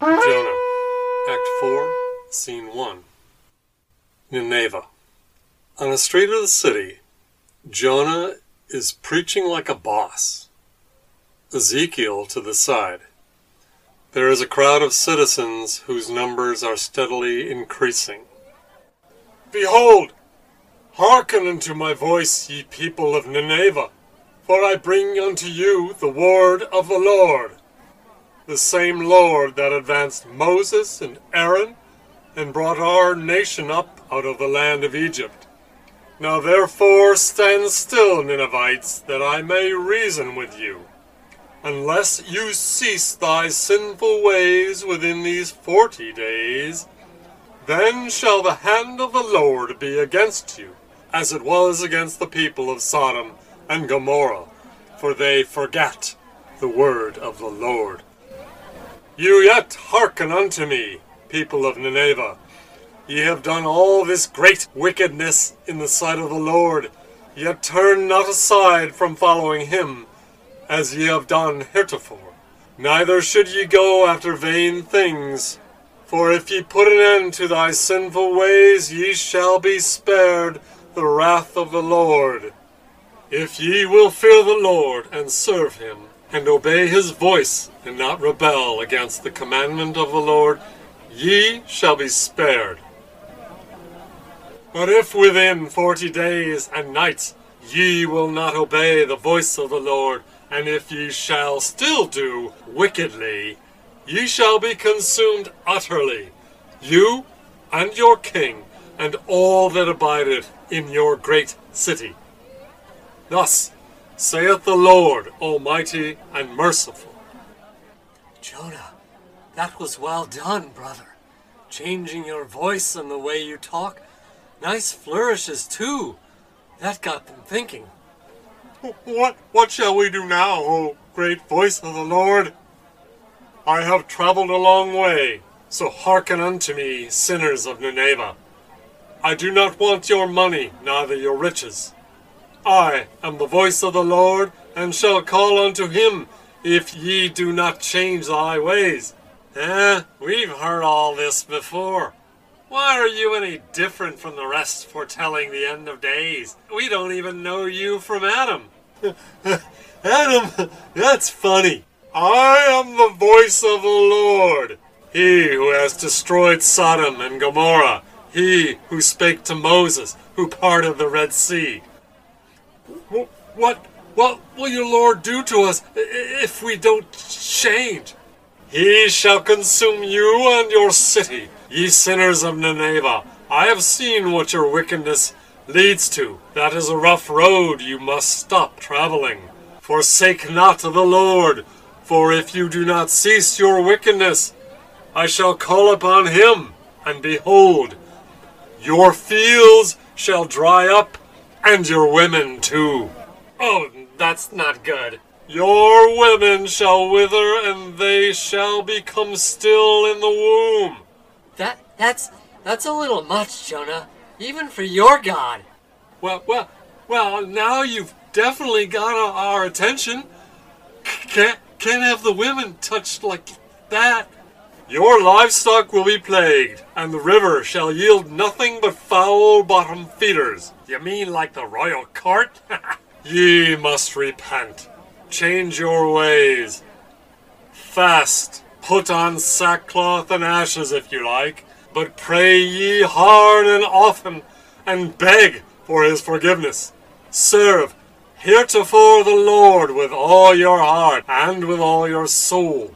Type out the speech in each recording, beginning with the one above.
Jonah, Act 4, Scene 1. Nineveh. On a street of the city, Jonah is preaching like a boss. Ezekiel to the side. There is a crowd of citizens whose numbers are steadily increasing. Behold, hearken unto my voice, ye people of Nineveh, for I bring unto you the word of the Lord the same Lord that advanced Moses and Aaron and brought our nation up out of the land of Egypt. Now therefore stand still, Ninevites, that I may reason with you. Unless you cease thy sinful ways within these forty days, then shall the hand of the Lord be against you, as it was against the people of Sodom and Gomorrah, for they forgat the word of the Lord. You yet hearken unto me, people of Nineveh. Ye have done all this great wickedness in the sight of the Lord, yet turn not aside from following him, as ye have done heretofore. Neither should ye go after vain things. For if ye put an end to thy sinful ways, ye shall be spared the wrath of the Lord. If ye will fear the Lord and serve him, and obey his voice, and not rebel against the commandment of the Lord, ye shall be spared. But if within forty days and nights ye will not obey the voice of the Lord, and if ye shall still do wickedly, ye shall be consumed utterly, you and your king, and all that abideth in your great city. Thus saith the Lord Almighty and merciful. Jonah, that was well done, brother. Changing your voice and the way you talk. Nice flourishes, too. That got them thinking. What, what shall we do now, O great voice of the Lord? I have traveled a long way, so hearken unto me, sinners of Nineveh. I do not want your money, neither your riches. I am the voice of the Lord, and shall call unto him, if ye do not change thy ways. Eh, we've heard all this before. Why are you any different from the rest foretelling the end of days? We don't even know you from Adam. Adam, that's funny. I am the voice of the Lord, he who has destroyed Sodom and Gomorrah, he who spake to Moses, who parted the Red Sea. What, what will your Lord do to us if we don't change? He shall consume you and your city, ye sinners of Nineveh. I have seen what your wickedness leads to. That is a rough road you must stop traveling. Forsake not the Lord, for if you do not cease your wickedness, I shall call upon him, and behold, your fields shall dry up, and your women too. Oh, that's not good. Your women shall wither, and they shall become still in the womb. That that's that's a little much, Jonah. Even for your God. Well, well, well. Now you've definitely got our attention. Can't can't have the women touched like that. Your livestock will be plagued, and the river shall yield nothing but foul-bottom feeders. You mean like the royal cart? Ye must repent, change your ways, fast, put on sackcloth and ashes if you like, but pray ye hard and often, and beg for his forgiveness. Serve heretofore the Lord with all your heart and with all your soul.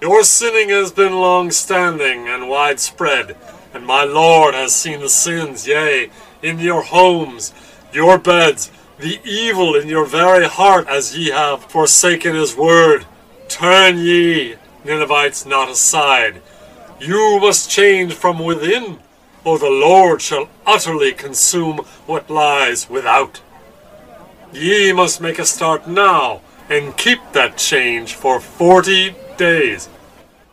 Your sinning has been long standing and widespread, and my Lord has seen the sins, yea, in your homes, your beds, the evil in your very heart as ye have forsaken his word. Turn ye, Ninevites, not aside. You must change from within, or the Lord shall utterly consume what lies without. Ye must make a start now, and keep that change for forty days.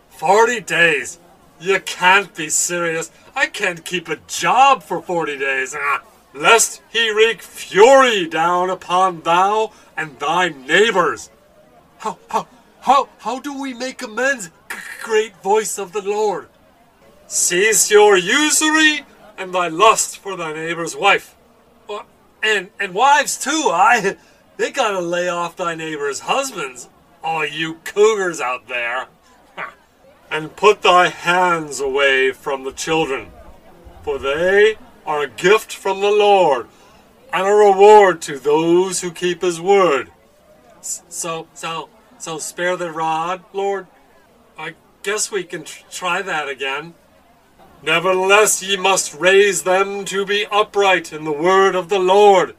Forty days? You can't be serious. I can't keep a job for forty days. Ah lest he wreak fury down upon thou and thy neighbors. How, how, how, how do we make amends? Great voice of the Lord. Cease your usury and thy lust for thy neighbor's wife. And and wives too, I they gotta lay off thy neighbor's husbands. All you cougars out there. And put thy hands away from the children, for they are a gift from the Lord, and a reward to those who keep his word. So, so, so spare the rod, Lord? I guess we can tr- try that again. Nevertheless, ye must raise them to be upright in the word of the Lord.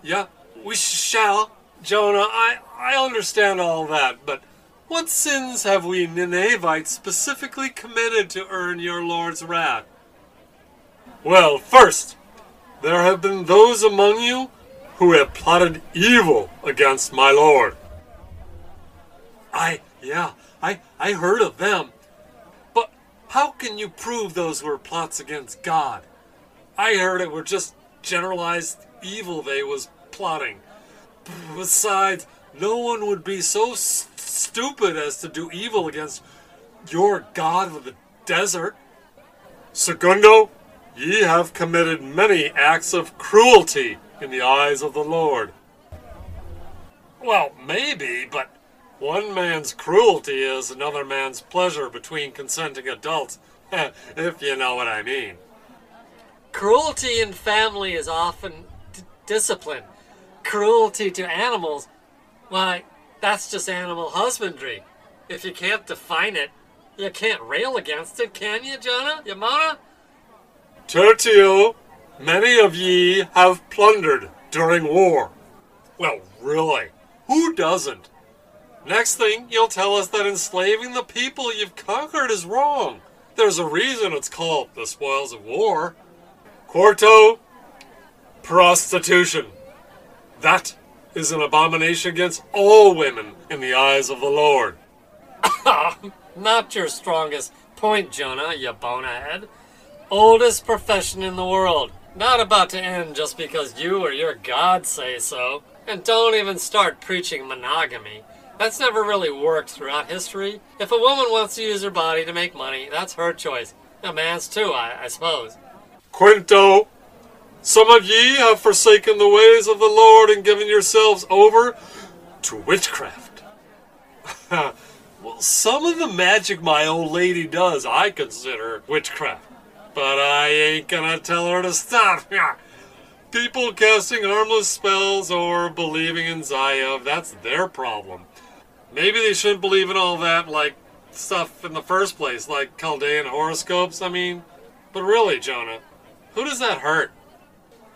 Yeah, we shall. Jonah, I, I understand all that, but what sins have we Ninevites specifically committed to earn your Lord's wrath? Well, first, there have been those among you who have plotted evil against my Lord. I, yeah, I, I heard of them. But how can you prove those were plots against God? I heard it were just generalized evil they was plotting. Besides, no one would be so s- stupid as to do evil against your God of the desert. Segundo, ye have committed many acts of cruelty in the eyes of the Lord. Well, maybe, but one man's cruelty is another man's pleasure between consenting adults, if you know what I mean. Cruelty in family is often d- discipline. Cruelty to animals, why, that's just animal husbandry. If you can't define it, you can't rail against it, can you, Jonah? Yamana? Tertio, many of ye have plundered during war. Well, really, who doesn't? Next thing, you'll tell us that enslaving the people you've conquered is wrong. There's a reason it's called the spoils of war. Quarto, prostitution. That is an abomination against all women in the eyes of the Lord. Not your strongest point, Jonah, you bonehead. Oldest profession in the world. Not about to end just because you or your God say so. And don't even start preaching monogamy. That's never really worked throughout history. If a woman wants to use her body to make money, that's her choice. A man's too, I, I suppose. Quinto, some of ye have forsaken the ways of the Lord and given yourselves over to witchcraft. Well, some of the magic my old lady does, I consider witchcraft. But I ain't gonna tell her to stop. People casting harmless spells or believing in Zayav, that's their problem. Maybe they shouldn't believe in all that, like, stuff in the first place, like Chaldean horoscopes, I mean. But really, Jonah, who does that hurt?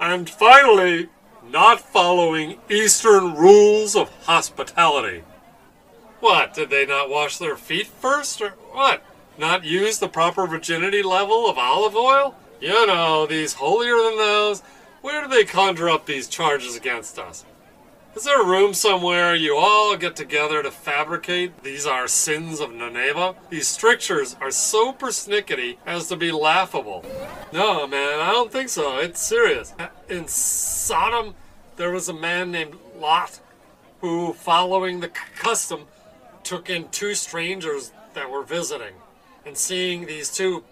And finally, not following Eastern rules of hospitality. What, did they not wash their feet first, or what? Not use the proper virginity level of olive oil? You know, these holier than thous. Where do they conjure up these charges against us? Is there a room somewhere you all get together to fabricate these are sins of Nineveh? These strictures are so persnickety as to be laughable. No, man, I don't think so. It's serious. In Sodom, there was a man named Lot who, following the custom, took in two strangers that were visiting. And seeing these two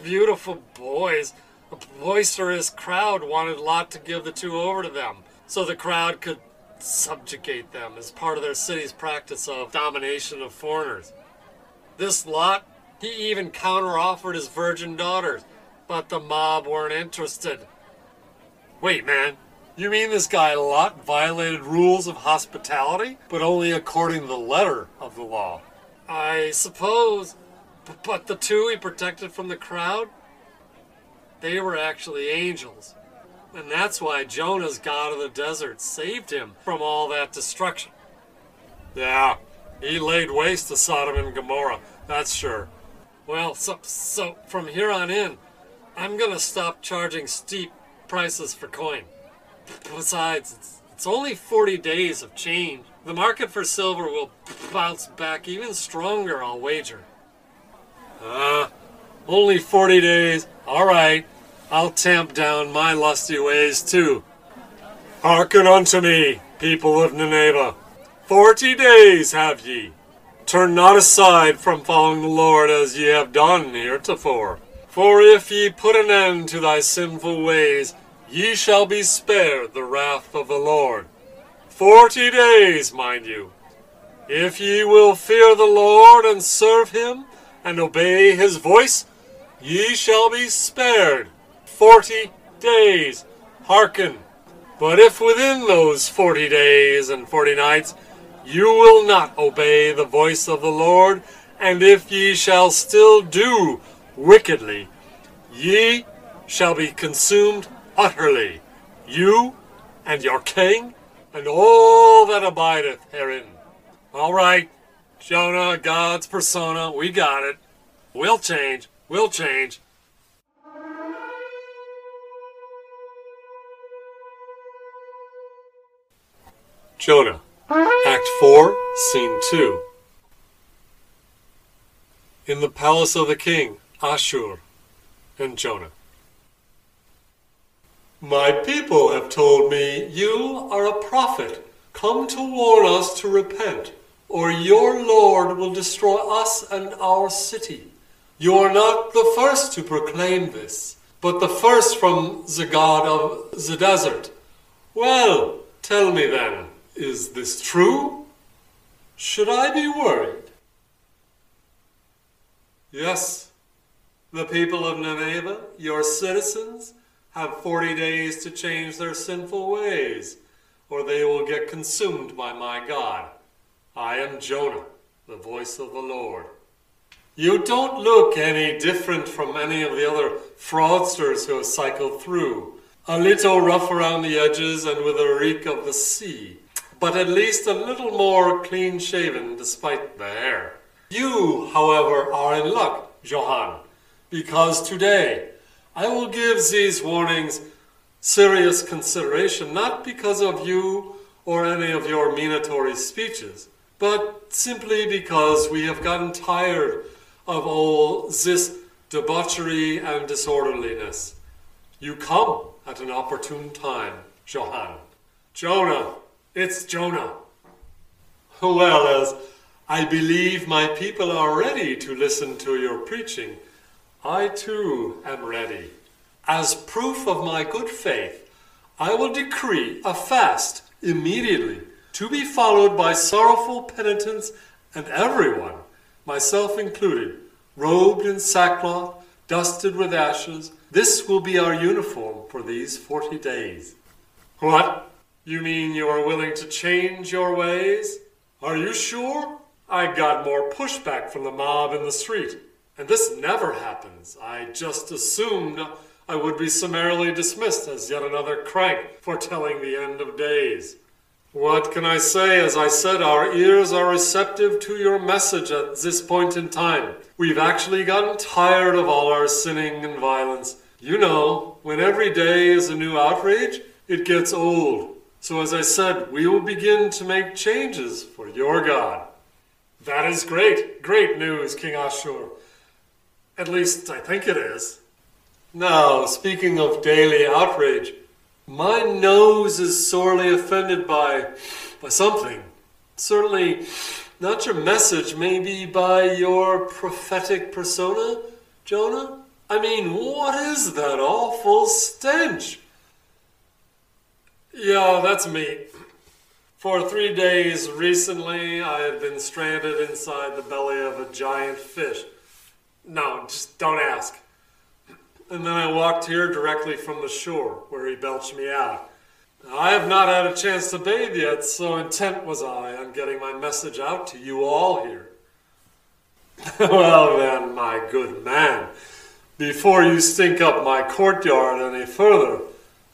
beautiful boys, a boisterous crowd wanted Lot to give the two over to them so the crowd could subjugate them as part of their city's practice of domination of foreigners. This Lot, he even counteroffered his virgin daughters, but the mob weren't interested. Wait, man, you mean this guy Lot violated rules of hospitality, but only according to the letter of the law? I suppose. But the two he protected from the crowd? They were actually angels. And that's why Jonah's God of the desert saved him from all that destruction. Yeah, he laid waste to Sodom and Gomorrah, that's sure. Well, so, so from here on in, I'm gonna stop charging steep prices for coin. Besides, it's, it's only 40 days of change. The market for silver will bounce back even stronger, I'll wager. Ah, only 40 days. All right, I'll tamp down my lusty ways too. Hearken unto me, people of Nineveh. Forty days have ye. Turn not aside from following the Lord as ye have done heretofore. For if ye put an end to thy sinful ways, ye shall be spared the wrath of the Lord. Forty days, mind you. If ye will fear the Lord and serve him, and obey his voice, ye shall be spared forty days. Hearken. But if within those forty days and forty nights you will not obey the voice of the Lord, and if ye shall still do wickedly, ye shall be consumed utterly, you and your king, and all that abideth herein. All right, Jonah, God's persona, we got it. We'll change. We'll change. Jonah, Act 4, Scene 2. In the palace of the king, Ashur, and Jonah. My people have told me you are a prophet, come to warn us to repent, or your Lord will destroy us and our city. You are not the first to proclaim this, but the first from the God of the desert. Well, tell me then, is this true? Should I be worried? Yes, the people of Nineveh, your citizens, have 40 days to change their sinful ways, or they will get consumed by my God. I am Jonah, the voice of the Lord. You don't look any different from any of the other fraudsters who have cycled through. A little rough around the edges and with a reek of the sea, but at least a little more clean shaven despite the hair. You, however, are in luck, Johann, because today I will give these warnings serious consideration, not because of you or any of your minatory speeches, but simply because we have gotten tired of all this debauchery and disorderliness. You come at an opportune time, Johann. Jonah, it's Jonah. Well, as I believe my people are ready to listen to your preaching, I too am ready. As proof of my good faith, I will decree a fast immediately, to be followed by sorrowful penitence, and everyone, myself included, robed in sackcloth, dusted with ashes. This will be our uniform for these forty days. What? You mean you are willing to change your ways? Are you sure? I got more pushback from the mob in the street. And this never happens. I just assumed I would be summarily dismissed as yet another crank foretelling the end of days. What can I say? As I said, our ears are receptive to your message at this point in time. We've actually gotten tired of all our sinning and violence. You know, when every day is a new outrage, it gets old. So, as I said, we will begin to make changes for your God. That is great, great news, King Ashur. At least, I think it is. Now, speaking of daily outrage, my nose is sorely offended by, by something. Certainly not your message, maybe by your prophetic persona, Jonah? I mean, what is that awful stench? Yeah, that's me. For three days recently, I had been stranded inside the belly of a giant fish. No, just don't ask. And then I walked here directly from the shore, where he belched me out. I have not had a chance to bathe yet, so intent was I on getting my message out to you all here. well, then, my good man, before you stink up my courtyard any further,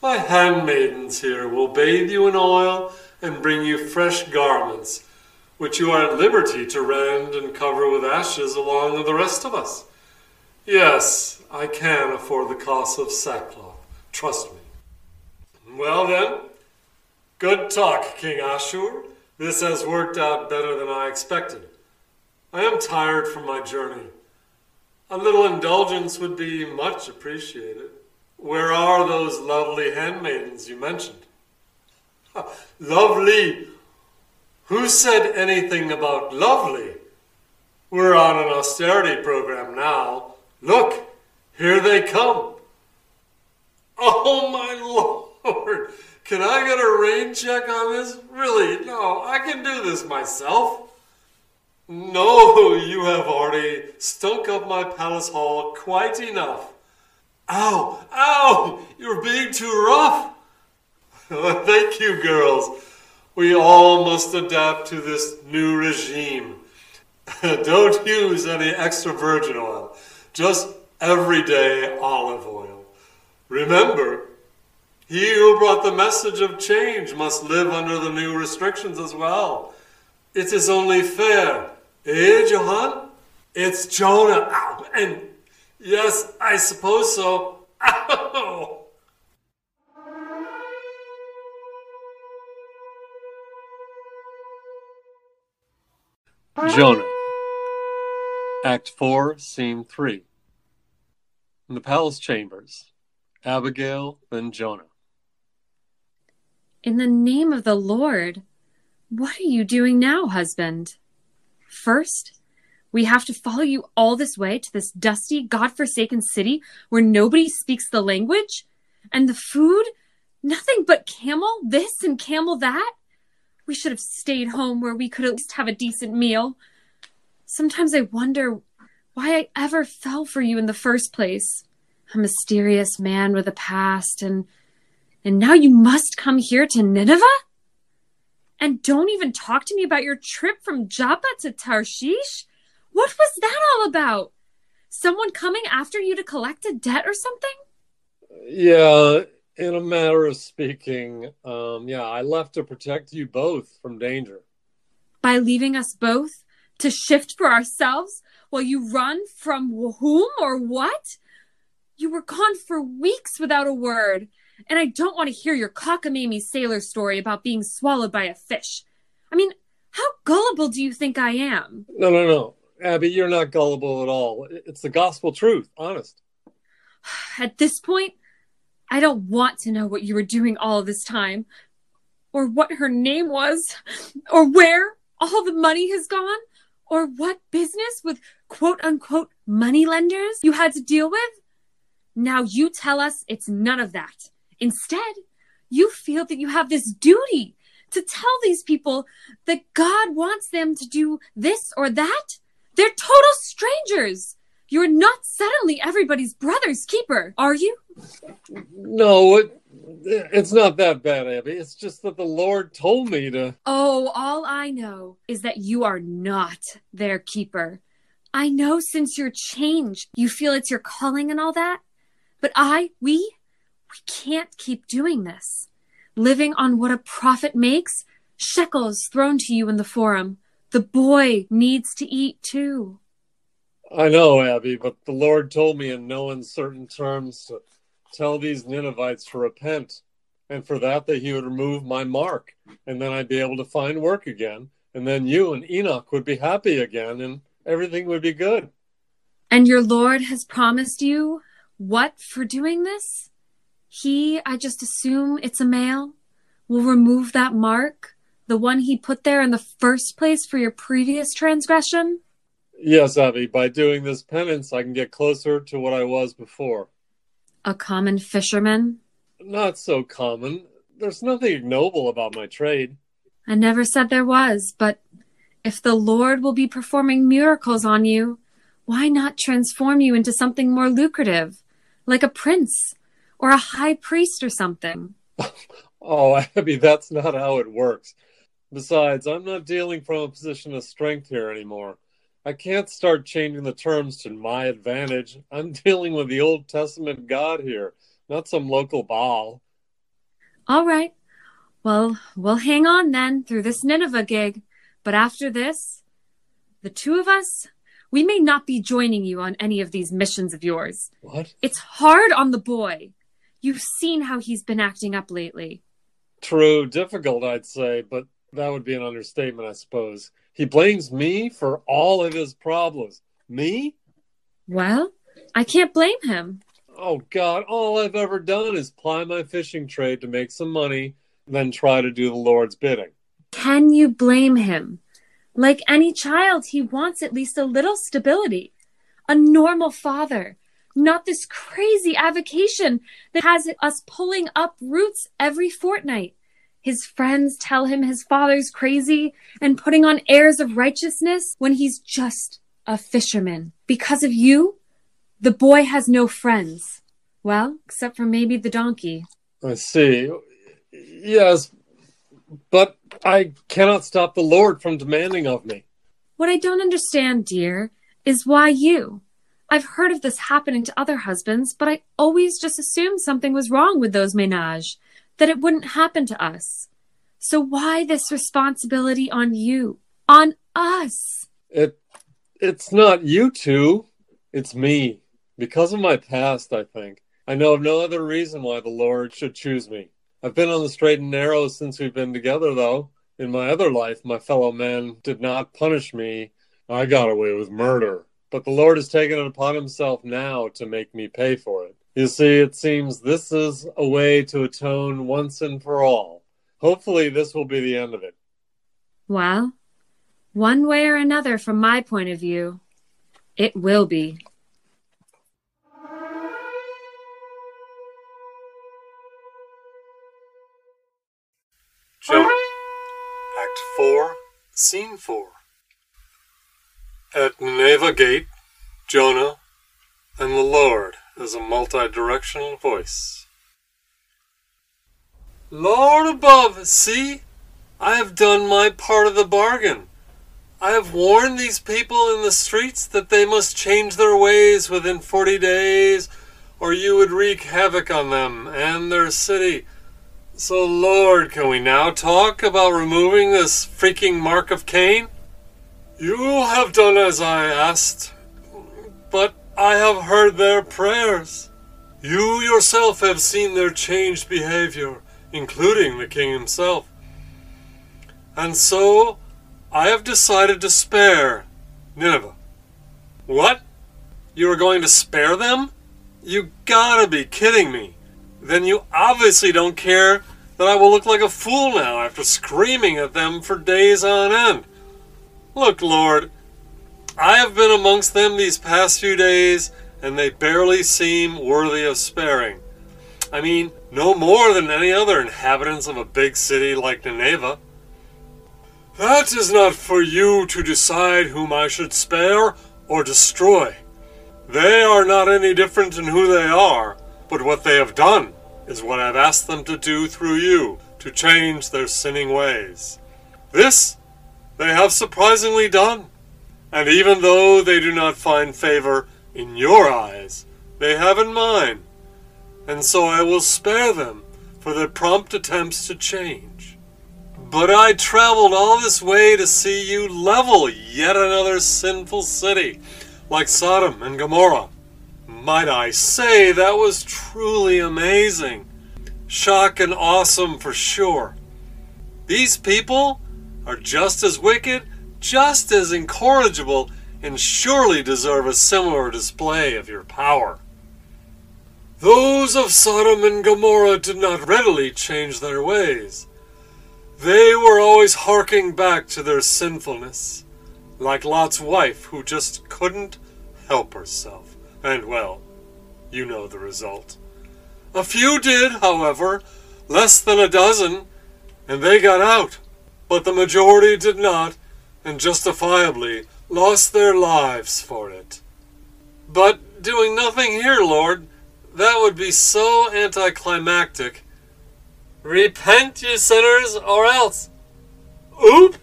my handmaidens here will bathe you in oil and bring you fresh garments, which you are at liberty to rend and cover with ashes along with the rest of us. Yes, I can afford the cost of sackcloth. Trust me. Well then, good talk, King Ashur. This has worked out better than I expected. I am tired from my journey. A little indulgence would be much appreciated. Where are those lovely handmaidens you mentioned? lovely? Who said anything about lovely? We're on an austerity program now. Look, here they come. Oh my lord! Can I get a rain check on this? Really? No, I can do this myself. No, you have already stunk up my palace hall quite enough. Ow! Ow! You're being too rough! Thank you, girls. We all must adapt to this new regime. Don't use any extra virgin oil, just everyday olive oil. Remember, he who brought the message of change must live under the new restrictions as well. It is only fair. Eh, Johann? It's Jonah. Ow. And yes, I suppose so. Ow. Jonah. Act 4, Scene 3. In the palace chambers, Abigail and Jonah. In the name of the Lord, what are you doing now, husband? First, we have to follow you all this way to this dusty, God-forsaken city where nobody speaks the language? And the food? Nothing but camel this and camel that? We should have stayed home where we could at least have a decent meal. Sometimes I wonder why I ever fell for you in the first place. A mysterious man with a past, and and now you must come here to Nineveh? And don't even talk to me about your trip from Joppa to Tarshish? What was that all about? Someone coming after you to collect a debt or something? Yeah, in a matter of speaking, um, yeah, I left to protect you both from danger. By leaving us both to shift for ourselves while you run from whom or what? You were gone for weeks without a word, and I don't want to hear your cockamamie sailor story about being swallowed by a fish. I mean, how gullible do you think I am? No, no, no. Abby, you're not gullible at all. It's the gospel truth, honest. At this point, I don't want to know what you were doing all this time, or what her name was, or where all the money has gone, or what business with quote unquote money lenders you had to deal with. Now you tell us it's none of that. Instead, you feel that you have this duty to tell these people that God wants them to do this or that. They're total strangers. You're not suddenly everybody's brother's keeper, are you? No, it, it's not that bad, Abby. It's just that the Lord told me to. Oh, all I know is that you are not their keeper. I know since your change, you feel it's your calling and all that. But I, we, we can't keep doing this. Living on what a prophet makes, shekels thrown to you in the forum. The boy needs to eat too. I know, Abby, but the Lord told me in no uncertain terms to tell these Ninevites to repent, and for that that he would remove my mark, and then I'd be able to find work again, and then you and Enoch would be happy again, and everything would be good. And your Lord has promised you what for doing this? He, I just assume it's a male, will remove that mark, the one he put there in the first place for your previous transgression? Yes, Abby, by doing this penance, I can get closer to what I was before. A common fisherman? Not so common. There's nothing ignoble about my trade. I never said there was, but if the Lord will be performing miracles on you, why not transform you into something more lucrative, like a prince or a high priest or something? oh, Abby, that's not how it works. Besides, I'm not dealing from a position of strength here anymore. I can't start changing the terms to my advantage. I'm dealing with the Old Testament God here, not some local Baal. All right. Well, we'll hang on then through this Nineveh gig. But after this, the two of us, we may not be joining you on any of these missions of yours. What? It's hard on the boy. You've seen how he's been acting up lately. True, difficult, I'd say, but that would be an understatement, I suppose. He blames me for all of his problems. Me? Well, I can't blame him. Oh, God, all I've ever done is ply my fishing trade to make some money, then try to do the Lord's bidding. Can you blame him? Like any child, he wants at least a little stability. A normal father, not this crazy avocation that has us pulling up roots every fortnight. His friends tell him his father's crazy and putting on airs of righteousness when he's just a fisherman. Because of you, the boy has no friends. Well, except for maybe the donkey. I see. Yes, but I cannot stop the Lord from demanding of me. What I don't understand, dear, is why you? I've heard of this happening to other husbands, but I always just assumed something was wrong with those ménages, that it wouldn't happen to us. So why this responsibility on you? On us? It it's not you two, it's me. Because of my past, I think. I know of no other reason why the Lord should choose me. I've been on the straight and narrow since we've been together, though. In my other life, my fellow men did not punish me. I got away with murder. But the Lord has taken it upon himself now to make me pay for it. You see, it seems this is a way to atone once and for all. Hopefully, this will be the end of it. Well, one way or another, from my point of view, it will be. Jonah, Act 4, Scene 4. At Nineveh Gate, Jonah and the Lord is a multi directional voice. Lord above, see, I have done my part of the bargain. I have warned these people in the streets that they must change their ways within 40 days, or you would wreak havoc on them and their city. So, Lord, can we now talk about removing this freaking mark of Cain? You have done as I asked, but I have heard their prayers. You yourself have seen their changed behavior, including the king himself. And so, I have decided to spare Nineveh. What? You are going to spare them? You gotta be kidding me. Then you obviously don't care that I will look like a fool now after screaming at them for days on end. Look, Lord, I have been amongst them these past few days, and they barely seem worthy of sparing. I mean, no more than any other inhabitants of a big city like Nineveh. That is not for you to decide whom I should spare or destroy. They are not any different in who they are, but what they have done is what I've asked them to do through you to change their sinning ways. This they have surprisingly done. And even though they do not find favor in your eyes, they have in mine. And so I will spare them for their prompt attempts to change. But I traveled all this way to see you level yet another sinful city, like Sodom and Gomorrah. Might I say that was truly amazing. Shock and awesome for sure. These people are just as wicked, just as incorrigible, and surely deserve a similar display of your power. Those of Sodom and Gomorrah did not readily change their ways. They were always harking back to their sinfulness, like Lot's wife who just couldn't help herself. And well, you know the result. A few did, however, less than a dozen, and they got out. But the majority did not, and justifiably lost their lives for it. But doing nothing here, Lord, that would be so anticlimactic Repent, you sinners, or else. Oop!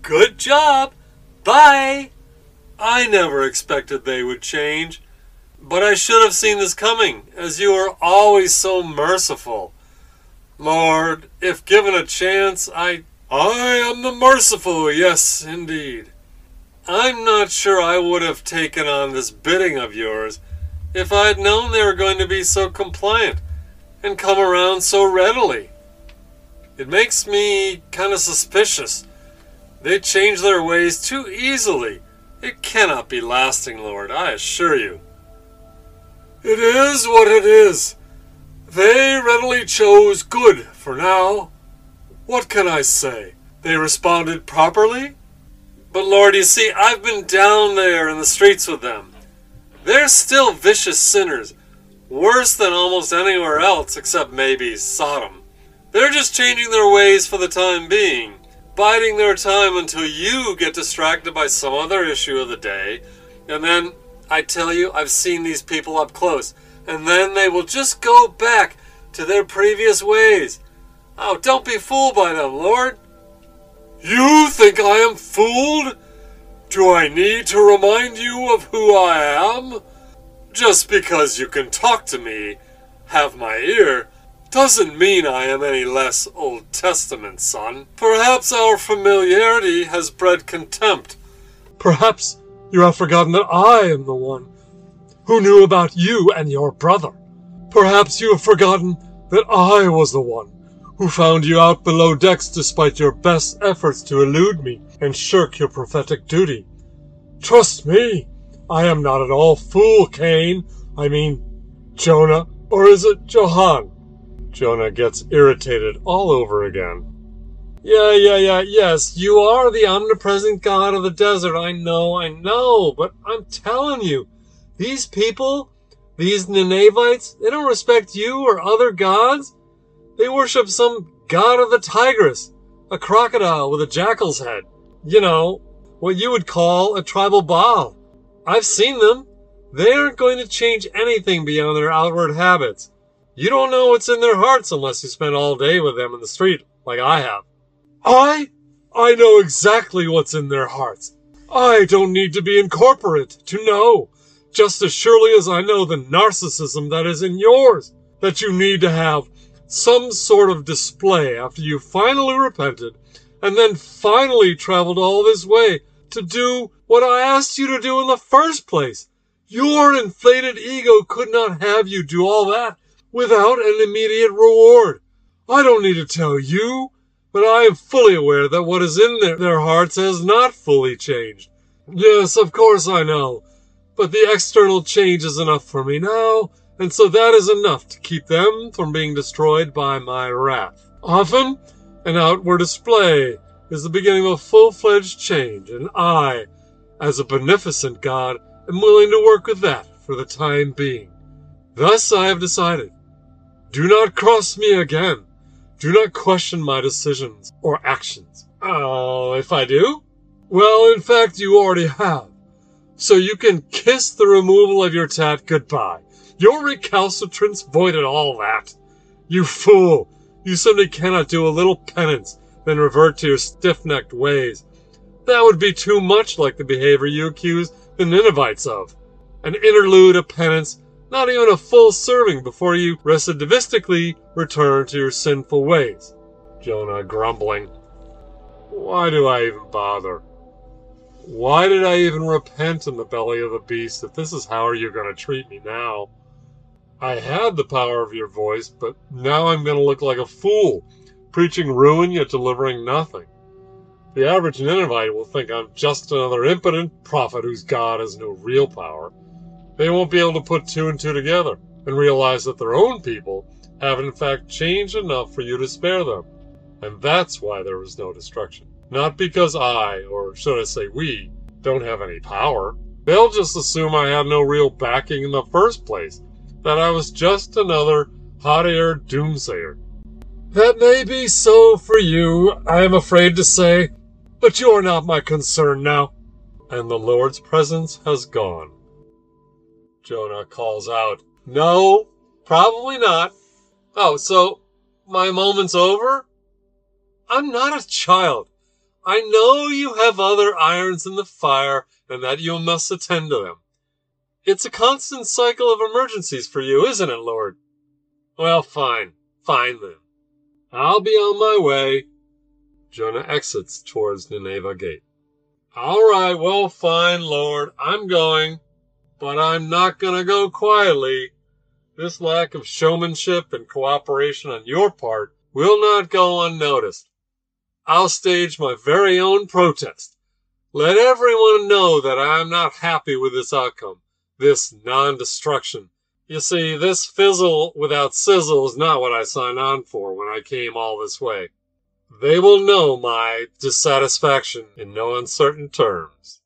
Good job! Bye! I never expected they would change, but I should have seen this coming, as you are always so merciful. Lord, if given a chance, I. I am the merciful, yes, indeed. I'm not sure I would have taken on this bidding of yours if I had known they were going to be so compliant and come around so readily. It makes me kind of suspicious. They change their ways too easily. It cannot be lasting, Lord, I assure you. It is what it is. They readily chose good for now. What can I say? They responded properly? But Lord, you see, I've been down there in the streets with them. They're still vicious sinners, worse than almost anywhere else except maybe Sodom. They're just changing their ways for the time being, biding their time until you get distracted by some other issue of the day, and then, I tell you, I've seen these people up close, and then they will just go back to their previous ways. Oh, don't be fooled by them, Lord. You think I am fooled? Do I need to remind you of who I am? Just because you can talk to me, have my ear, doesn't mean I am any less Old Testament, son. Perhaps our familiarity has bred contempt. Perhaps you have forgotten that I am the one who knew about you and your brother. Perhaps you have forgotten that I was the one who found you out below decks despite your best efforts to elude me and shirk your prophetic duty. Trust me, I am not at all fool, Cain. I mean, Jonah, or is it Johann? Jonah gets irritated all over again. Yeah, yeah, yeah, yes, you are the omnipresent God of the desert. I know, I know, but I'm telling you, these people, these Ninevites, they don't respect you or other gods. They worship some god of the Tigris, a crocodile with a jackal's head. You know, what you would call a tribal Baal. I've seen them. They aren't going to change anything beyond their outward habits. You don't know what's in their hearts unless you spend all day with them in the street, like I have. I? I know exactly what's in their hearts. I don't need to be incorporate to know, just as surely as I know the narcissism that is in yours, that you need to have some sort of display after you finally repented and then finally traveled all this way to do what I asked you to do in the first place. Your inflated ego could not have you do all that without an immediate reward. I don't need to tell you, but I am fully aware that what is in their, their hearts has not fully changed. Yes, of course I know, but the external change is enough for me now, and so that is enough to keep them from being destroyed by my wrath. Often, an outward display is the beginning of a full-fledged change, and I, as a beneficent God, am willing to work with that for the time being. Thus I have decided. Do not cross me again. Do not question my decisions or actions. Oh, if I do? Well, in fact, you already have. So you can kiss the removal of your tat goodbye. Your recalcitrance voided all that. You fool! You simply cannot do a little penance, then revert to your stiff-necked ways. That would be too much like the behavior you accuse the Ninevites of. An interlude of penance, not even a full serving before you recidivistically return to your sinful ways. Jonah grumbling. Why do I even bother? Why did I even repent in the belly of the beast if this is how are you're going to treat me now? I had the power of your voice, but now I'm going to look like a fool, preaching ruin yet delivering nothing. The average Ninevite will think I'm just another impotent prophet whose God has no real power. They won't be able to put two and two together and realize that their own people have in fact changed enough for you to spare them. And that's why there was no destruction. Not because I, or should I say we, don't have any power. They'll just assume I had no real backing in the first place that I was just another hot air doomsayer. That may be so for you, I am afraid to say, but you are not my concern now. And the Lord's presence has gone. Jonah calls out, No, probably not. Oh, so my moment's over? I'm not a child. I know you have other irons in the fire and that you must attend to them. It's a constant cycle of emergencies for you, isn't it, Lord? Well, fine. Fine then. I'll be on my way. Jonah exits towards Nineveh Gate. All right, well, fine, Lord. I'm going. But I'm not going to go quietly. This lack of showmanship and cooperation on your part will not go unnoticed. I'll stage my very own protest. Let everyone know that I am not happy with this outcome this non-destruction. You see, this fizzle without sizzle is not what I signed on for when I came all this way. they will know my dissatisfaction in no uncertain terms.